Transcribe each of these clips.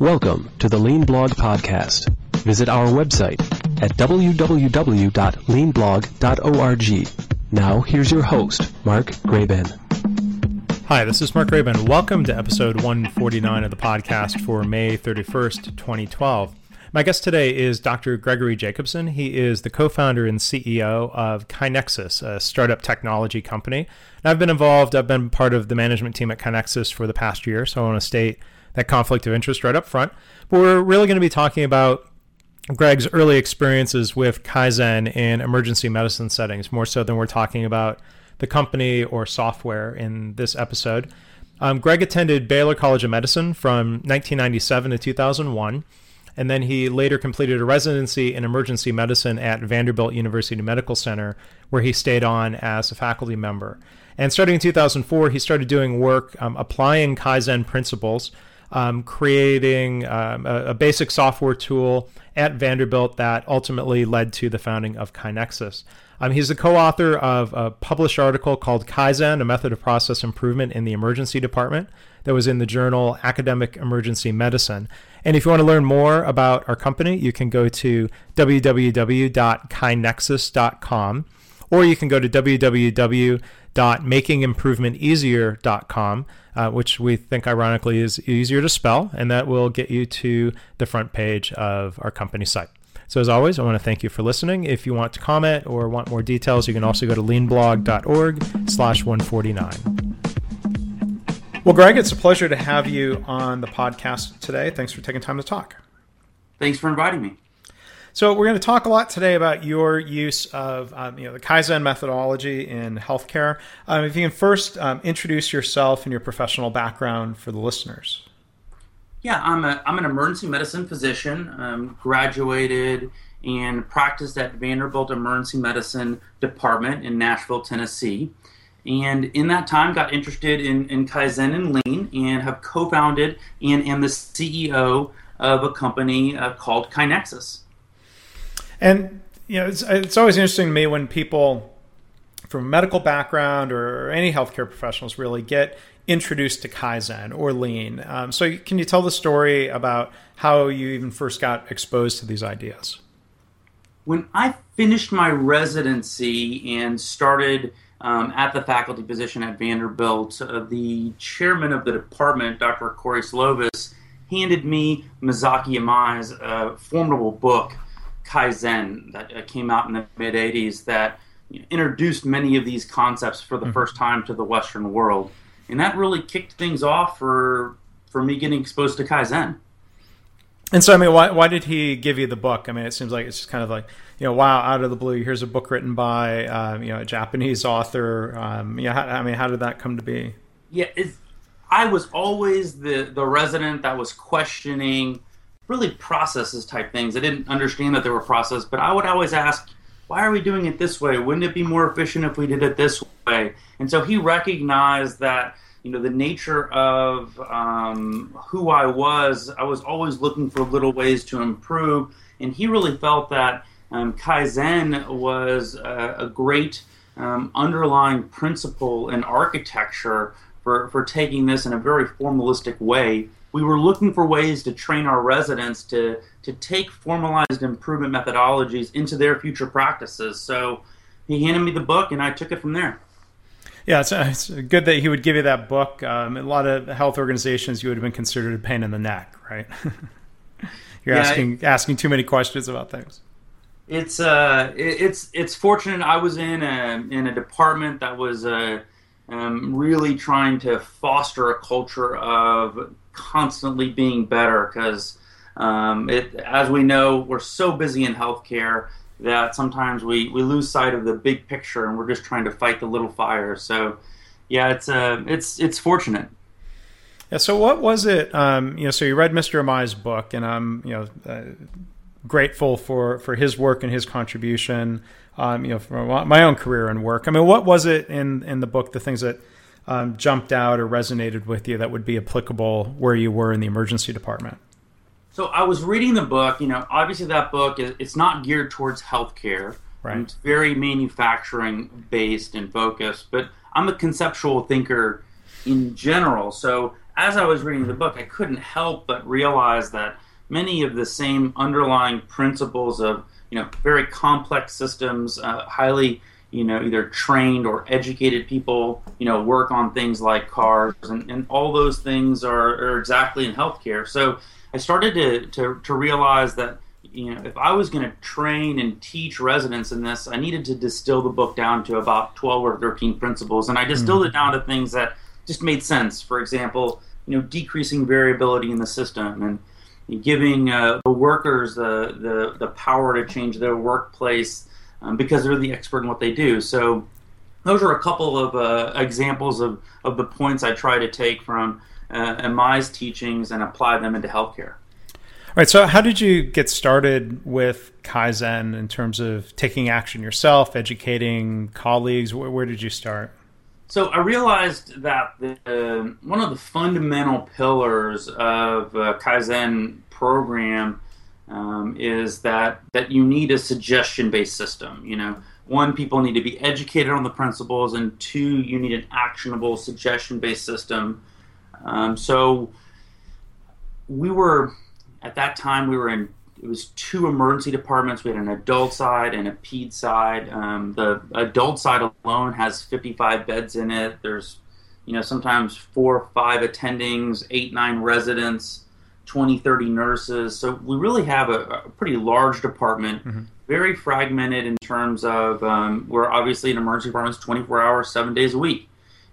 Welcome to the Lean Blog Podcast. Visit our website at www.leanblog.org. Now, here's your host, Mark Graban. Hi, this is Mark Graban. Welcome to episode 149 of the podcast for May 31st, 2012. My guest today is Dr. Gregory Jacobson. He is the co founder and CEO of KaiNexus, a startup technology company. And I've been involved, I've been part of the management team at KaiNexus for the past year, so I want to state that conflict of interest right up front. But we're really going to be talking about Greg's early experiences with Kaizen in emergency medicine settings, more so than we're talking about the company or software in this episode. Um, Greg attended Baylor College of Medicine from 1997 to 2001, and then he later completed a residency in emergency medicine at Vanderbilt University Medical Center, where he stayed on as a faculty member. And starting in 2004, he started doing work um, applying Kaizen principles um, creating um, a, a, basic software tool at Vanderbilt that ultimately led to the founding of KaiNexus. Um, he's the co-author of a published article called Kaizen: A Method of Process Improvement in the Emergency Department that was in the journal Academic Emergency Medicine. And if you want to learn more about our company, you can go to www.kainexus.com or you can go to www.makingimprovementeasier.com uh, which we think ironically is easier to spell, and that will get you to the front page of our company site. So as always, I want to thank you for listening. If you want to comment or want more details, you can also go to leanblog.org slash 149. Well, Greg, it's a pleasure to have you on the podcast today. Thanks for taking time to talk. Thanks for inviting me. So we're going to talk a lot today about your use of um, you know the Kaizen methodology in healthcare. Um, if you can first um, introduce yourself and your professional background for the listeners. Yeah, I'm a I'm an emergency medicine physician. Um, graduated and practiced at Vanderbilt Emergency Medicine Department in Nashville, Tennessee. And in that time, got interested in, in Kaizen and Lean, and have co-founded and am the CEO of a company uh, called KaiNexus. And you know, it's it's always interesting to me when people from a medical background or any healthcare professionals really get introduced to Kaizen or Lean. Um, so, can you tell the story about how you even first got exposed to these ideas? When I finished my residency and started um, at the faculty position at Vanderbilt, uh, the chairman of the department, Dr. Corey Slovis, handed me Masaaki Imai's uh, formidable book Kaizen that uh, came out in the mid 80s that introduced many of these concepts for the mm-hmm. first time to the Western world. And that really kicked things off for, for me getting exposed to Kaizen. And so, I mean, why, why did he give you the book? I mean, it seems like it's just kind of like, you know, wow, out of the blue, here's a book written by, um, you know, a Japanese author. Um, you know, how, I mean, how did that come to be? Yeah, I was always the, the resident that was questioning really processes type things. I didn't understand that they were processes, but I would always ask, why are we doing it this way? Wouldn't it be more efficient if we did it this way? And so he recognized that you know the nature of um, who I was. I was always looking for little ways to improve, and he really felt that um, kaizen was a, a great um, underlying principle in architecture for, for taking this in a very formalistic way we were looking for ways to train our residents to to take formalized improvement methodologies into their future practices. So he handed me the book, and I took it from there. Yeah, it's, it's good that he would give you that book. Um, a lot of health organizations, you would have been considered a pain in the neck, right? You're yeah, asking it, asking too many questions about things. It's uh, it, it's it's fortunate I was in a in a department that was uh, um, really trying to foster a culture of constantly being better because um, it, as we know, we're so busy in healthcare that sometimes we, we lose sight of the big picture and we're just trying to fight the little fires. So, yeah, it's uh, it's it's fortunate. Yeah. So, what was it? Um, you know, so you read Mr. Imai's book, and I'm you know uh, grateful for for his work and his contribution. Um, you know, for my own career and work. I mean, what was it in in the book? The things that um, jumped out or resonated with you that would be applicable where you were in the emergency department? So I was reading the book. You know, obviously that book is it's not geared towards healthcare. Right. It's very manufacturing based and focused. But I'm a conceptual thinker in general. So as I was reading the book, I couldn't help but realize that many of the same underlying principles of you know very complex systems, uh, highly you know either trained or educated people, you know work on things like cars, and, and all those things are, are exactly in healthcare. So I started to, to, to realize that you know, if I was going to train and teach residents in this, I needed to distill the book down to about 12 or 13 principles. And I distilled mm-hmm. it down to things that just made sense. For example, you know, decreasing variability in the system and giving uh, the workers the, the, the power to change their workplace um, because they're the expert in what they do. So those are a couple of uh, examples of, of the points I try to take from uh, teachings and apply them into healthcare. All right. So, how did you get started with Kaizen in terms of taking action yourself, educating colleagues? Where, where did you start? So, I realized that the, one of the fundamental pillars of Kaizen program um, is that that you need a suggestion-based system. You know, one, people need to be educated on the principles, and two, you need an actionable suggestion-based system. Um, so, we were at that time we were in it was two emergency departments. We had an adult side and a ped side. Um, the adult side alone has 55 beds in it. There's, you know, sometimes four or five attendings, eight, nine residents, 20, 30 nurses. So we really have a, a pretty large department, mm-hmm. very fragmented in terms of um, we're obviously an emergency departments 24 hours, seven days a week.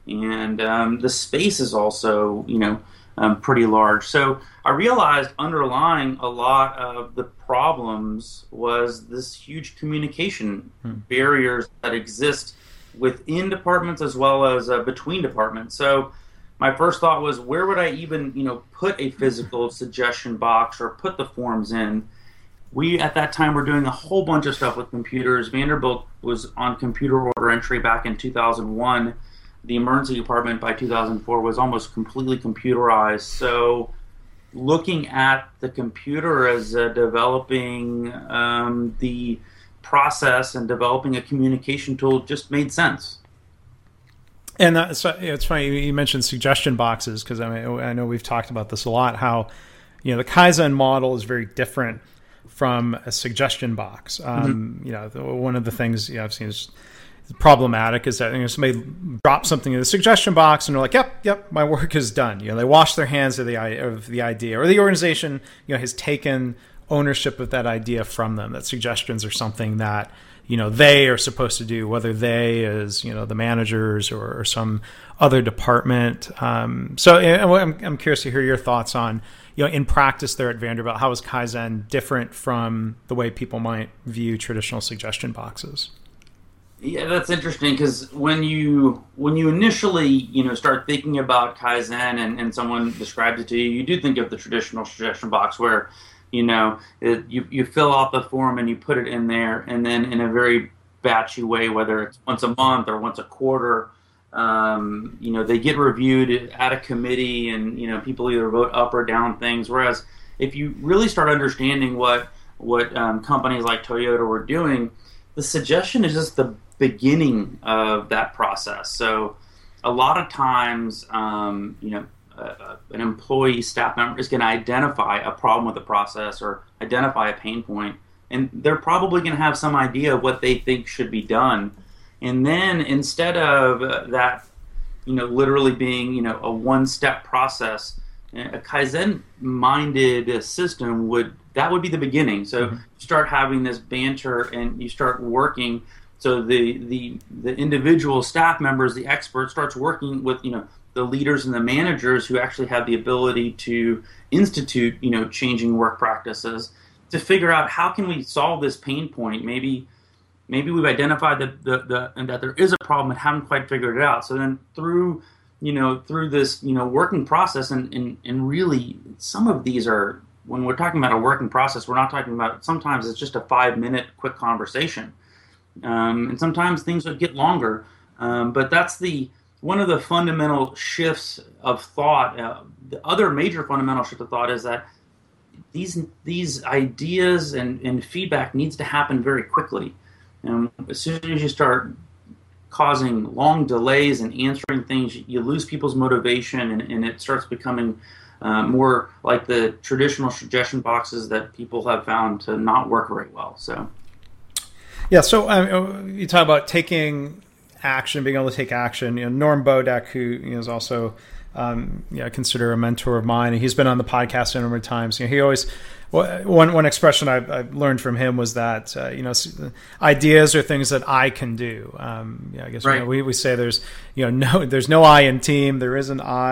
And um, the space is also, you know, um, pretty large. So I realized underlying a lot of the problems was this huge communication hmm. barriers that exist within departments as well as uh, between departments. So my first thought was where would I even you know put a physical suggestion box or put the forms in. We at that time were doing a whole bunch of stuff with computers. Vanderbilt was on computer order entry back in 2001 the emergency department by 2004 was almost completely computerized. So, looking at the computer as uh, developing um, the process and developing a communication tool just made sense. And that's it's funny you mentioned suggestion boxes because I mean I know we've talked about this a lot. How you know the Kaizen model is very different from a suggestion box. Um, mm-hmm. You know, the, one of the things you know, I've seen is problematic is that you know, somebody drops something in the suggestion box and they're like, "Yep, yep, my work is done." You know, they wash their hands of the of the idea, or the organization you know has taken ownership of that idea from them. That suggestions are something that you know they are supposed to do, whether they is you know the managers or, or some other department. Um, so I'm, I'm curious to hear your thoughts on you know in practice there at Vanderbilt. How is Kaizen different from the way people might view traditional suggestion boxes? Yeah, that's interesting because when you when you initially you know start thinking about kaizen and, and someone describes it to you, you do think of the traditional suggestion box where you know it, you you fill out the form and you put it in there, and then in a very batchy way, whether it's once a month or once a quarter, um, you know they get reviewed at a committee, and you know people either vote up or down things. Whereas if you really start understanding what what um, companies like Toyota were doing, the suggestion is just the beginning of that process. So a lot of times, um, you know, uh, an employee staff member is going to identify a problem with the process or identify a pain point, and they're probably going to have some idea of what they think should be done. And then instead of uh, that, you know, literally being you know a one-step process, a kaizen-minded system would that would be the beginning. So mm-hmm. you start having this banter and you start working so the the the individual staff members, the expert, starts working with you know the leaders and the managers who actually have the ability to institute you know changing work practices to figure out how can we solve this pain point. Maybe maybe we've identified the, the, the and that there is a problem and haven't quite figured it out. So then through you know through this you know working process and, and and really some of these are when we're talking about a working process we're not talking about sometimes it's just a five minute quick conversation um, and sometimes things would get longer. Um, but that's the one of the fundamental shifts of thought. Uh, the other major fundamental shift of thought is that these these ideas and, and feedback needs to happen very quickly. And as soon as you start causing long delays and answering things. You lose people's motivation, and, and it starts becoming uh, more like the traditional suggestion boxes that people have found to not work very well. So, yeah. So um, you talk about taking action, being able to take action. You know, Norm Bodek, who you know, is also um, know, I consider a mentor of mine, and he's been on the podcast a number of times. You know, he always one one expression I've, I've learned from him was that uh, you know ideas are things that I can do. Um, yeah, I guess right. you know, we we say there's you know no there's no I in team, there is an I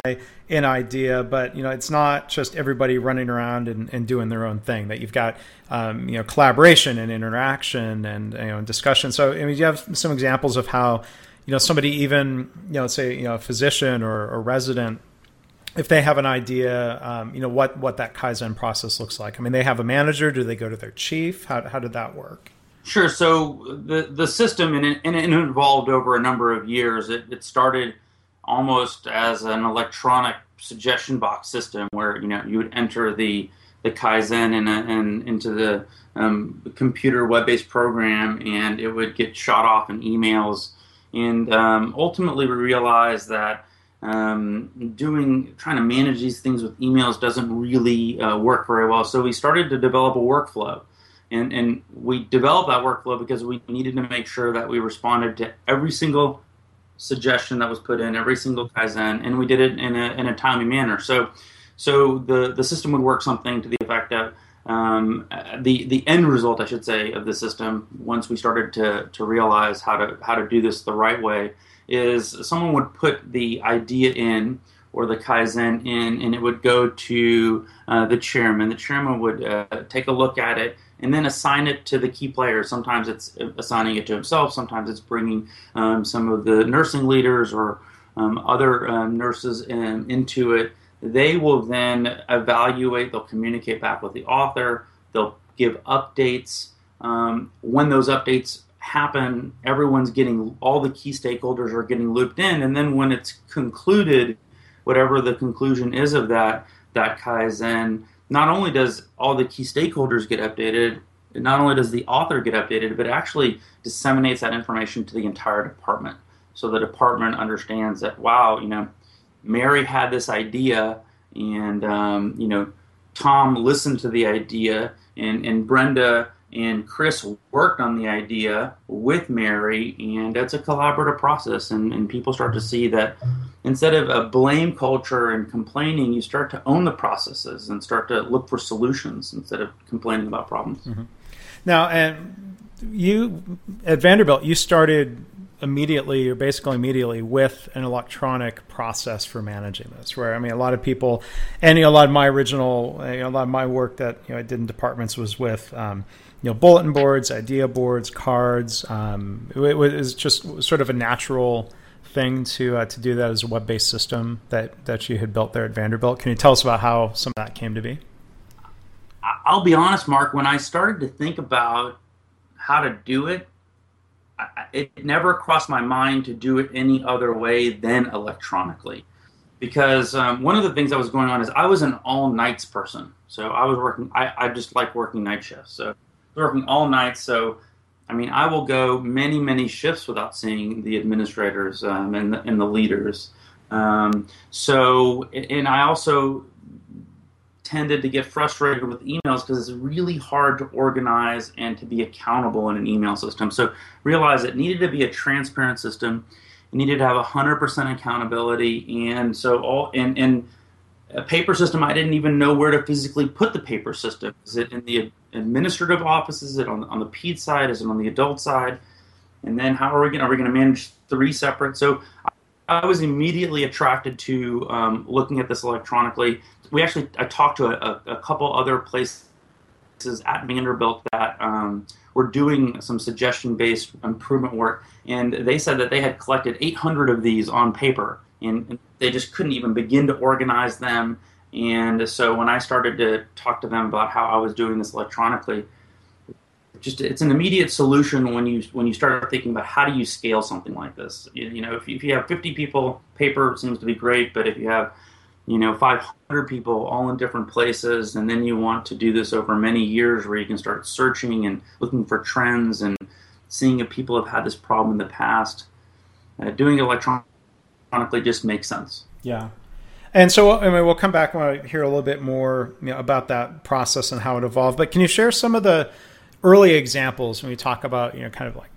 in idea, but you know it's not just everybody running around and, and doing their own thing. That you've got um, you know collaboration and interaction and you know discussion. So I mean, you have some examples of how you know somebody even you know say you know a physician or a resident if they have an idea, um, you know what what that kaizen process looks like. I mean, they have a manager. Do they go to their chief? How how did that work? Sure. So the the system and it, and it evolved over a number of years. It, it started almost as an electronic suggestion box system where you know you would enter the the kaizen and into the um, computer web based program and it would get shot off in emails. And um, ultimately, we realized that um, doing trying to manage these things with emails doesn't really uh, work very well. So we started to develop a workflow, and and we developed that workflow because we needed to make sure that we responded to every single suggestion that was put in, every single kaizen, and we did it in a in a timely manner. So so the the system would work something to the effect of um, the the end result, I should say, of the system. Once we started to to realize how to how to do this the right way is someone would put the idea in or the kaizen in, and it would go to uh, the chairman. The chairman would uh, take a look at it and then assign it to the key players. Sometimes it's assigning it to himself. Sometimes it's bringing um, some of the nursing leaders or um, other um, nurses in, into it. They will then evaluate. They'll communicate back with the author. They'll give updates. Um, when those updates happen, everyone's getting all the key stakeholders are getting looped in, and then when it's concluded, whatever the conclusion is of that that kaizen, not only does all the key stakeholders get updated, not only does the author get updated, but actually disseminates that information to the entire department. So the department understands that wow, you know, Mary had this idea, and um, you know, Tom listened to the idea, and and Brenda and Chris worked on the idea with Mary, and it's a collaborative process. And, and people start to see that instead of a blame culture and complaining, you start to own the processes and start to look for solutions instead of complaining about problems. Mm-hmm. Now, and you at Vanderbilt, you started immediately or basically immediately with an electronic process for managing this where i mean a lot of people and you know, a lot of my original you know, a lot of my work that you know, i did in departments was with um, you know bulletin boards, idea boards, cards. Um, it, it was just sort of a natural thing to uh, to do that as a web based system that that you had built there at Vanderbilt. Can you tell us about how some of that came to be? I'll be honest, Mark. When I started to think about how to do it, it never crossed my mind to do it any other way than electronically. Because um, one of the things that was going on is I was an all nights person. So I was working, I, I just like working night shifts. So working all night. So, I mean, I will go many, many shifts without seeing the administrators um, and, the, and the leaders. Um, so, and I also tended to get frustrated with emails because it's really hard to organize and to be accountable in an email system. So, realize it needed to be a transparent system. It needed to have 100% accountability. And so, all, and, and, a paper system, I didn't even know where to physically put the paper system. Is it in the administrative office? Is it on, on the PED side? Is it on the adult side? And then how are we going? Are we going to manage three separate? So I, was immediately attracted to um, looking at this electronically. We actually I talked to a, a, a couple other places at Vanderbilt that um, were doing some suggestion-based improvement work, and they said that they had collected 800 of these on paper and, they just couldn't even begin to organize them. And so when I started to talk to them about how I was doing this electronically, just it's an immediate solution when you when you start thinking about how do you scale something like this. You, you know, if you, if you have 50 people, paper seems to be great, but if you have you know 500 people all in different places and then you want to do this over many years where you can start searching and looking for trends and seeing if people have had this problem in the past uh, doing it electronically just makes sense. Yeah. And so, I mean, we'll come back when I hear a little bit more you know, about that process and how it evolved. But can you share some of the early examples when we talk about, you know, kind of like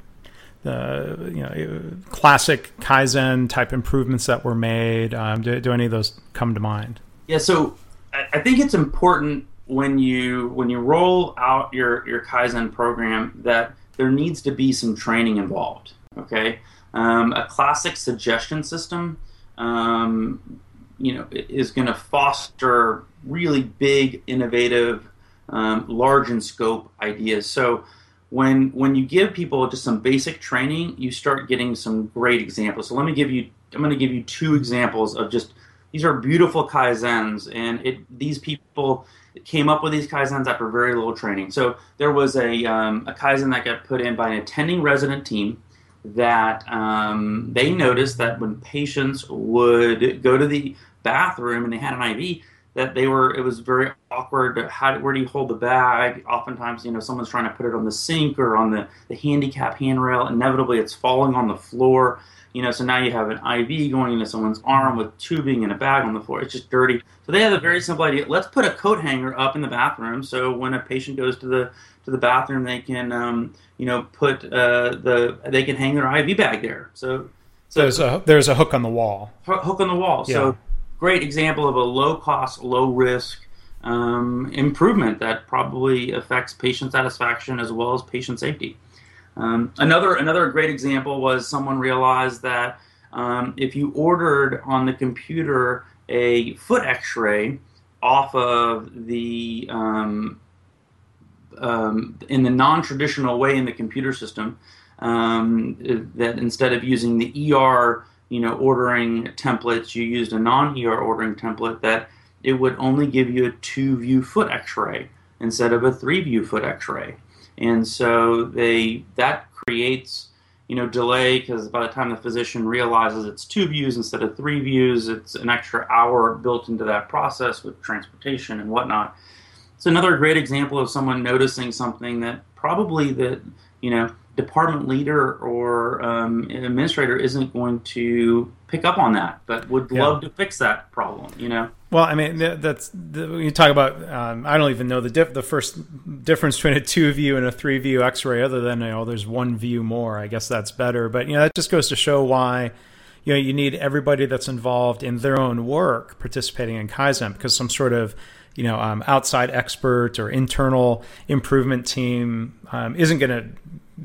the you know classic kaizen type improvements that were made? Um, do, do, any of those come to mind? Yeah, so I think it's important when you when you roll out your your kaizen program that there needs to be some training involved. Okay, um, a classic suggestion system, um, you know, is going to foster really big, innovative, um, large in scope ideas. So when when you give people just some basic training, you start getting some great examples. So let me give you. I'm going to give you two examples of just these are beautiful kaizens, and it these people came up with these kaizens after very little training. So there was a um, a kaizen that got put in by an attending resident team that um, they noticed that when patients would go to the bathroom and they had an IV, that they were it was very awkward how where do you hold the bag? Oftentimes you know someone's trying to put it on the sink or on the, the handicap handrail. Inevitably it's falling on the floor. You know so now you have an iv going into someone's arm with tubing and a bag on the floor. It's just dirty. So they have a very simple idea. Let's put a coat hanger up in the bathroom. So when a patient goes to the to the bathroom they can um, you know put uh, the they can hang their iv bag there. So so there's a there's a hook on the wall. Hook on the wall. Yeah. so great example of a low cost, low risk um, improvement that probably affects patient satisfaction as well as patient safety. Um, another another great example was someone realized that um, if you ordered on the computer a foot X-ray off of the um, um, in the non-traditional way in the computer system, um, that instead of using the ER you know, ordering templates, you used a non-ER ordering template that it would only give you a two-view foot X-ray instead of a three-view foot X-ray, and so they that creates you know delay because by the time the physician realizes it's two views instead of three views, it's an extra hour built into that process with transportation and whatnot. It's another great example of someone noticing something that probably that you know department leader or um, administrator isn't going to pick up on that, but would yeah. love to fix that problem. You know. Well, I mean, that's the, when you talk about. Um, I don't even know the diff, the first difference between a two view and a three view X-ray, other than you know, there's one view more. I guess that's better, but you know, that just goes to show why. You know, you need everybody that's involved in their own work participating in Kaizen because some sort of you know um, outside expert or internal improvement team um, isn't going to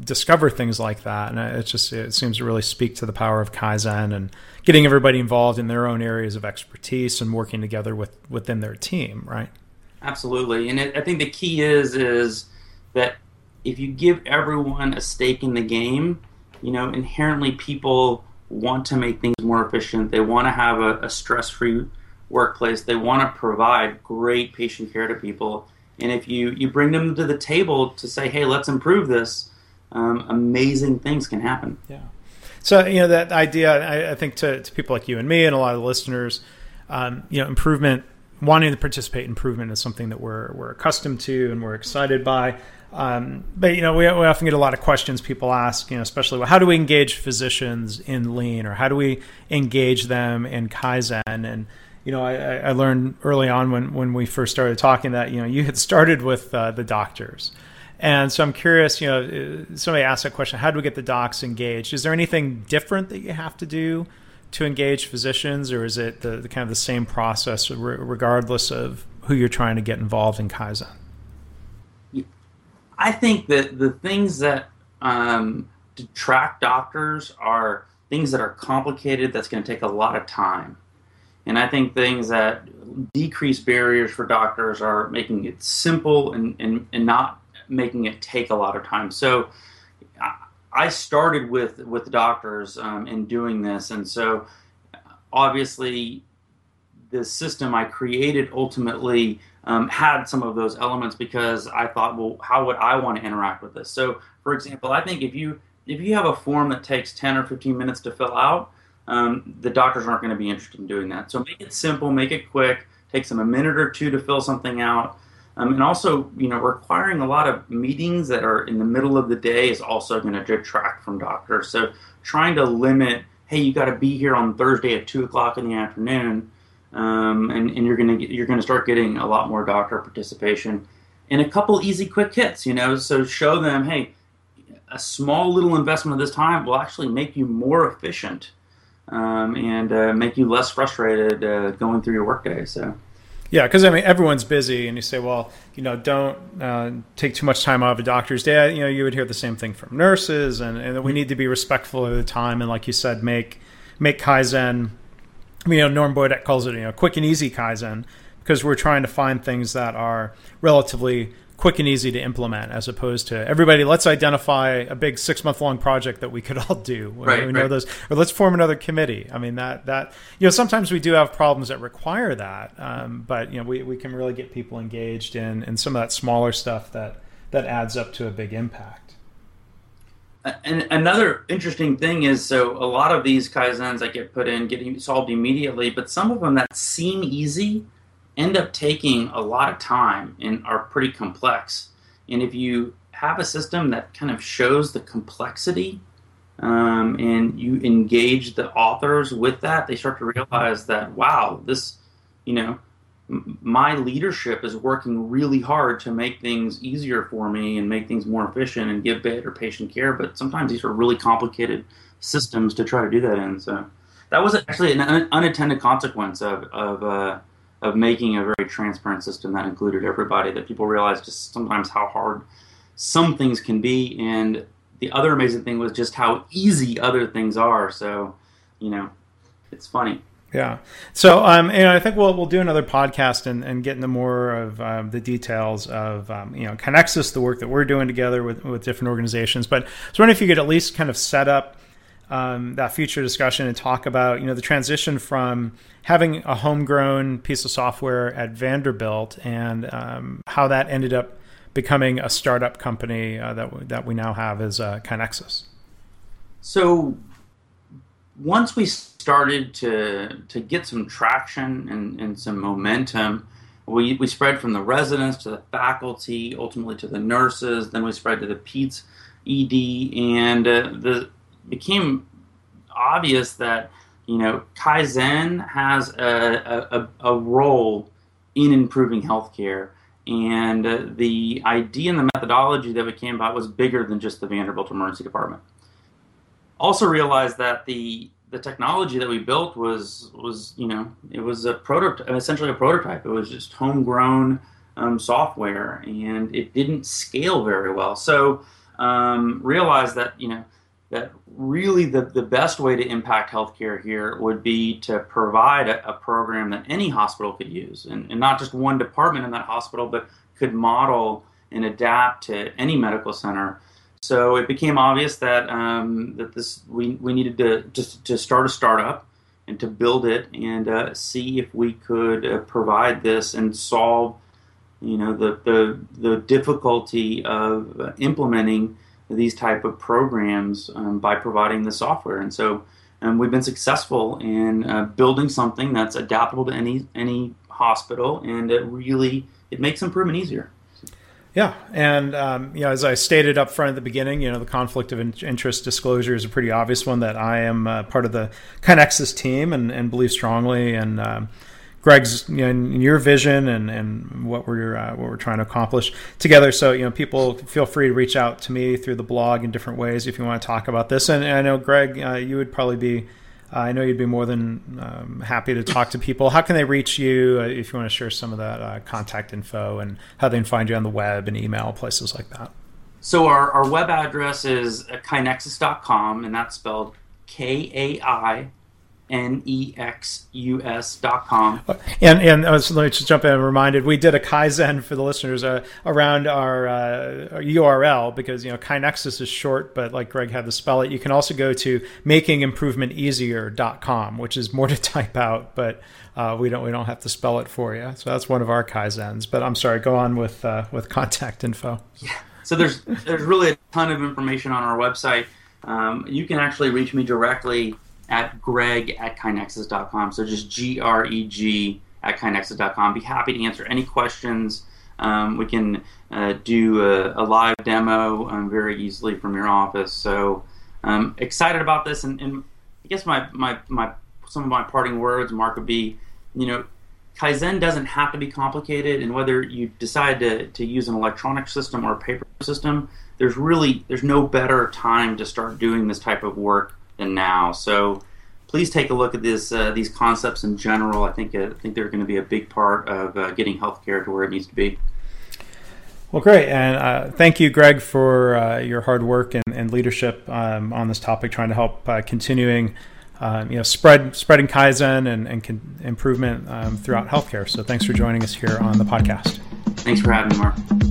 discover things like that. And it just it seems to really speak to the power of Kaizen and getting everybody involved in their own areas of expertise and working together with within their team, right? Absolutely. And it, I think the key is is that if you give everyone a stake in the game, you know, inherently people want to make things more efficient. They want to have a, a stress-free workplace. They want to provide great patient care to people. And if you, you bring them to the table to say, hey, let's improve this, um, amazing things can happen. Yeah. So you know that idea. I, I, think to, to people like you and me and a lot of listeners, um, you know, improvement, wanting to participate in improvement is something that we're we're accustomed to and we're excited by. Um, but you know, we, we often get a lot of questions people ask, you know, especially well, how do we engage physicians in lean, or how do we engage them in kaizen? And you know, I, I learned early on when when we first started talking that you know you had started with uh, the doctors. And so I'm curious, you know, somebody asked that question, how do we get the docs engaged? Is there anything different that you have to do to engage physicians, or is it the, the kind of the same process regardless of who you're trying to get involved in Kaizen? I think that the things that um, detract doctors are things that are complicated that's going to take a lot of time. And I think things that decrease barriers for doctors are making it simple and, and, and not making it take a lot of time. So I started with with doctors um, in doing this, and so obviously the system I created ultimately um, had some of those elements because I thought, well, how would I want to interact with this? So, for example, I think if you if you have a form that takes 10 or 15 minutes to fill out, um, the doctors aren't going to be interested in doing that. So make it simple, make it quick, takes them a minute or two to fill something out. Um, and also, you know, requiring a lot of meetings that are in the middle of the day is also going to detract from doctors. So trying to limit, hey, you got to be here on Thursday at two o'clock in the afternoon, um, and, and you're gonna you're gonna start getting a lot more doctor participation, and a couple easy quick hits, you know. So show them, hey, a small little investment of this time will actually make you more efficient um, and uh, make you less frustrated uh, going through your workday. So. Yeah, because I mean everyone's busy, and you say, well, you know, don't uh, take too much time out of a doctor's day. You know, you would hear the same thing from nurses, and, and we need to be respectful of the time, and like you said, make make kaizen. You know, Norm Bodek calls it you know quick and easy kaizen because we're trying to find things that are relatively quick and easy to implement as opposed to everybody let's identify a big six month long project that we could all do. Right, we know right. those. Or let's form another committee. I mean that that you know sometimes we do have problems that require that um, but you know we, we can really get people engaged in in some of that smaller stuff that that adds up to a big impact. And another interesting thing is so a lot of these kaizens that get put in get solved immediately but some of them that seem easy end up taking a lot of time and are pretty complex. And if you have a system that kind of shows the complexity um, and you engage the authors with that, they start to realize that, wow, this, you know, m- my leadership is working really hard to make things easier for me and make things more efficient and give better patient care. But sometimes these are really complicated systems to try to do that in. So that was actually an un- unintended consequence of, of uh, of making a very transparent system that included everybody that people realized just sometimes how hard some things can be and the other amazing thing was just how easy other things are so you know it's funny yeah. So, um, and I think we'll we'll do another podcast and, and get into more of um, the details of um, you know KaiNexus, the work that we're doing together with with different organizations. But I was wondering if you could at least kind of set up um, that future discussion and talk about you know the transition from having a homegrown piece of software at Vanderbilt and um, how that ended up becoming a startup company uh, that that we now have as uh, KaiNexus. So once we started to to get some traction and, and some momentum, we, we spread from the residents to the faculty, ultimately to the nurses, then we spread to the PEDS ED, and uh, the became obvious that you know Kaizen has a, a, a role in improving healthcare, and uh, the idea and the methodology that we came about was bigger than just the Vanderbilt Emergency Department. Also realized that the the technology that we built was was you know it was a prototype, essentially a prototype. It was just homegrown um, software, and it didn't scale very well. So um, realized that you know that really the, the best way to impact healthcare here would be to provide a, a program that any hospital could use, and, and, not just one department in that hospital, but could model and adapt to any medical center. So it became obvious that um, that this we, we needed to just to start a startup and to build it and uh, see if we could uh, provide this and solve you know the the, the difficulty of implementing these type of programs um, by providing the software. And so um, we've been successful in uh, building something that's adaptable to any any hospital, and it really it makes improvement easier. Yeah, and um, you know, as I stated up front at the beginning, you know, the conflict of interest disclosure is a pretty obvious one. That I am uh, part of the KaiNexus team and, and believe strongly and Greg's you know, your vision and, and what we're uh, what we're trying to accomplish together. So you know, people feel free to reach out to me through the blog in different ways if you want to talk about this. And, and I know Greg, uh, you would probably be. Uh, I know you'd be more than um, happy to talk to people. How can they reach you uh, if you want to share some of that uh, contact info and how they can find you on the web and email places like that? So our, our web address is kainexus.com, and that's spelled K A I nexus.com. And and uh, so let me just jump in and reminded we did a kaizen for the listeners uh, around our, uh, our, URL because you know KaiNexus is short, but like Greg had to spell it. You can also go to makingimprovementeasier.com, which is more to type out, but uh, we don't we don't have to spell it for you. So that's one of our kaizens. But I'm sorry, go on with uh, with contact info. Yeah. So there's there's really a ton of information on our website. Um, you can actually reach me directly at greg at kainexus.com. So just G R E G at kainexus.com. Be happy to answer any questions. Um, we can uh, do a, a, live demo um, very easily from your office. So um, excited about this, and, and guess my, my, my some of my parting words, Mark, would be, you know, Kaizen doesn't have to be complicated, and whether you decide to, to use an electronic system or a paper system, there's really there's no better time to start doing this type of work than now. So please take a look at this uh, these concepts in general. I think uh, I think they're going to be a big part of uh, getting healthcare to where it needs to be. Well, great, and uh, thank you, Greg, for uh, your hard work and, and leadership um, on this topic, trying to help uh, continuing, um, you know, spread spreading kaizen and, and con- improvement um, throughout healthcare. So, thanks for joining us here on the podcast. Thanks for having me, Mark.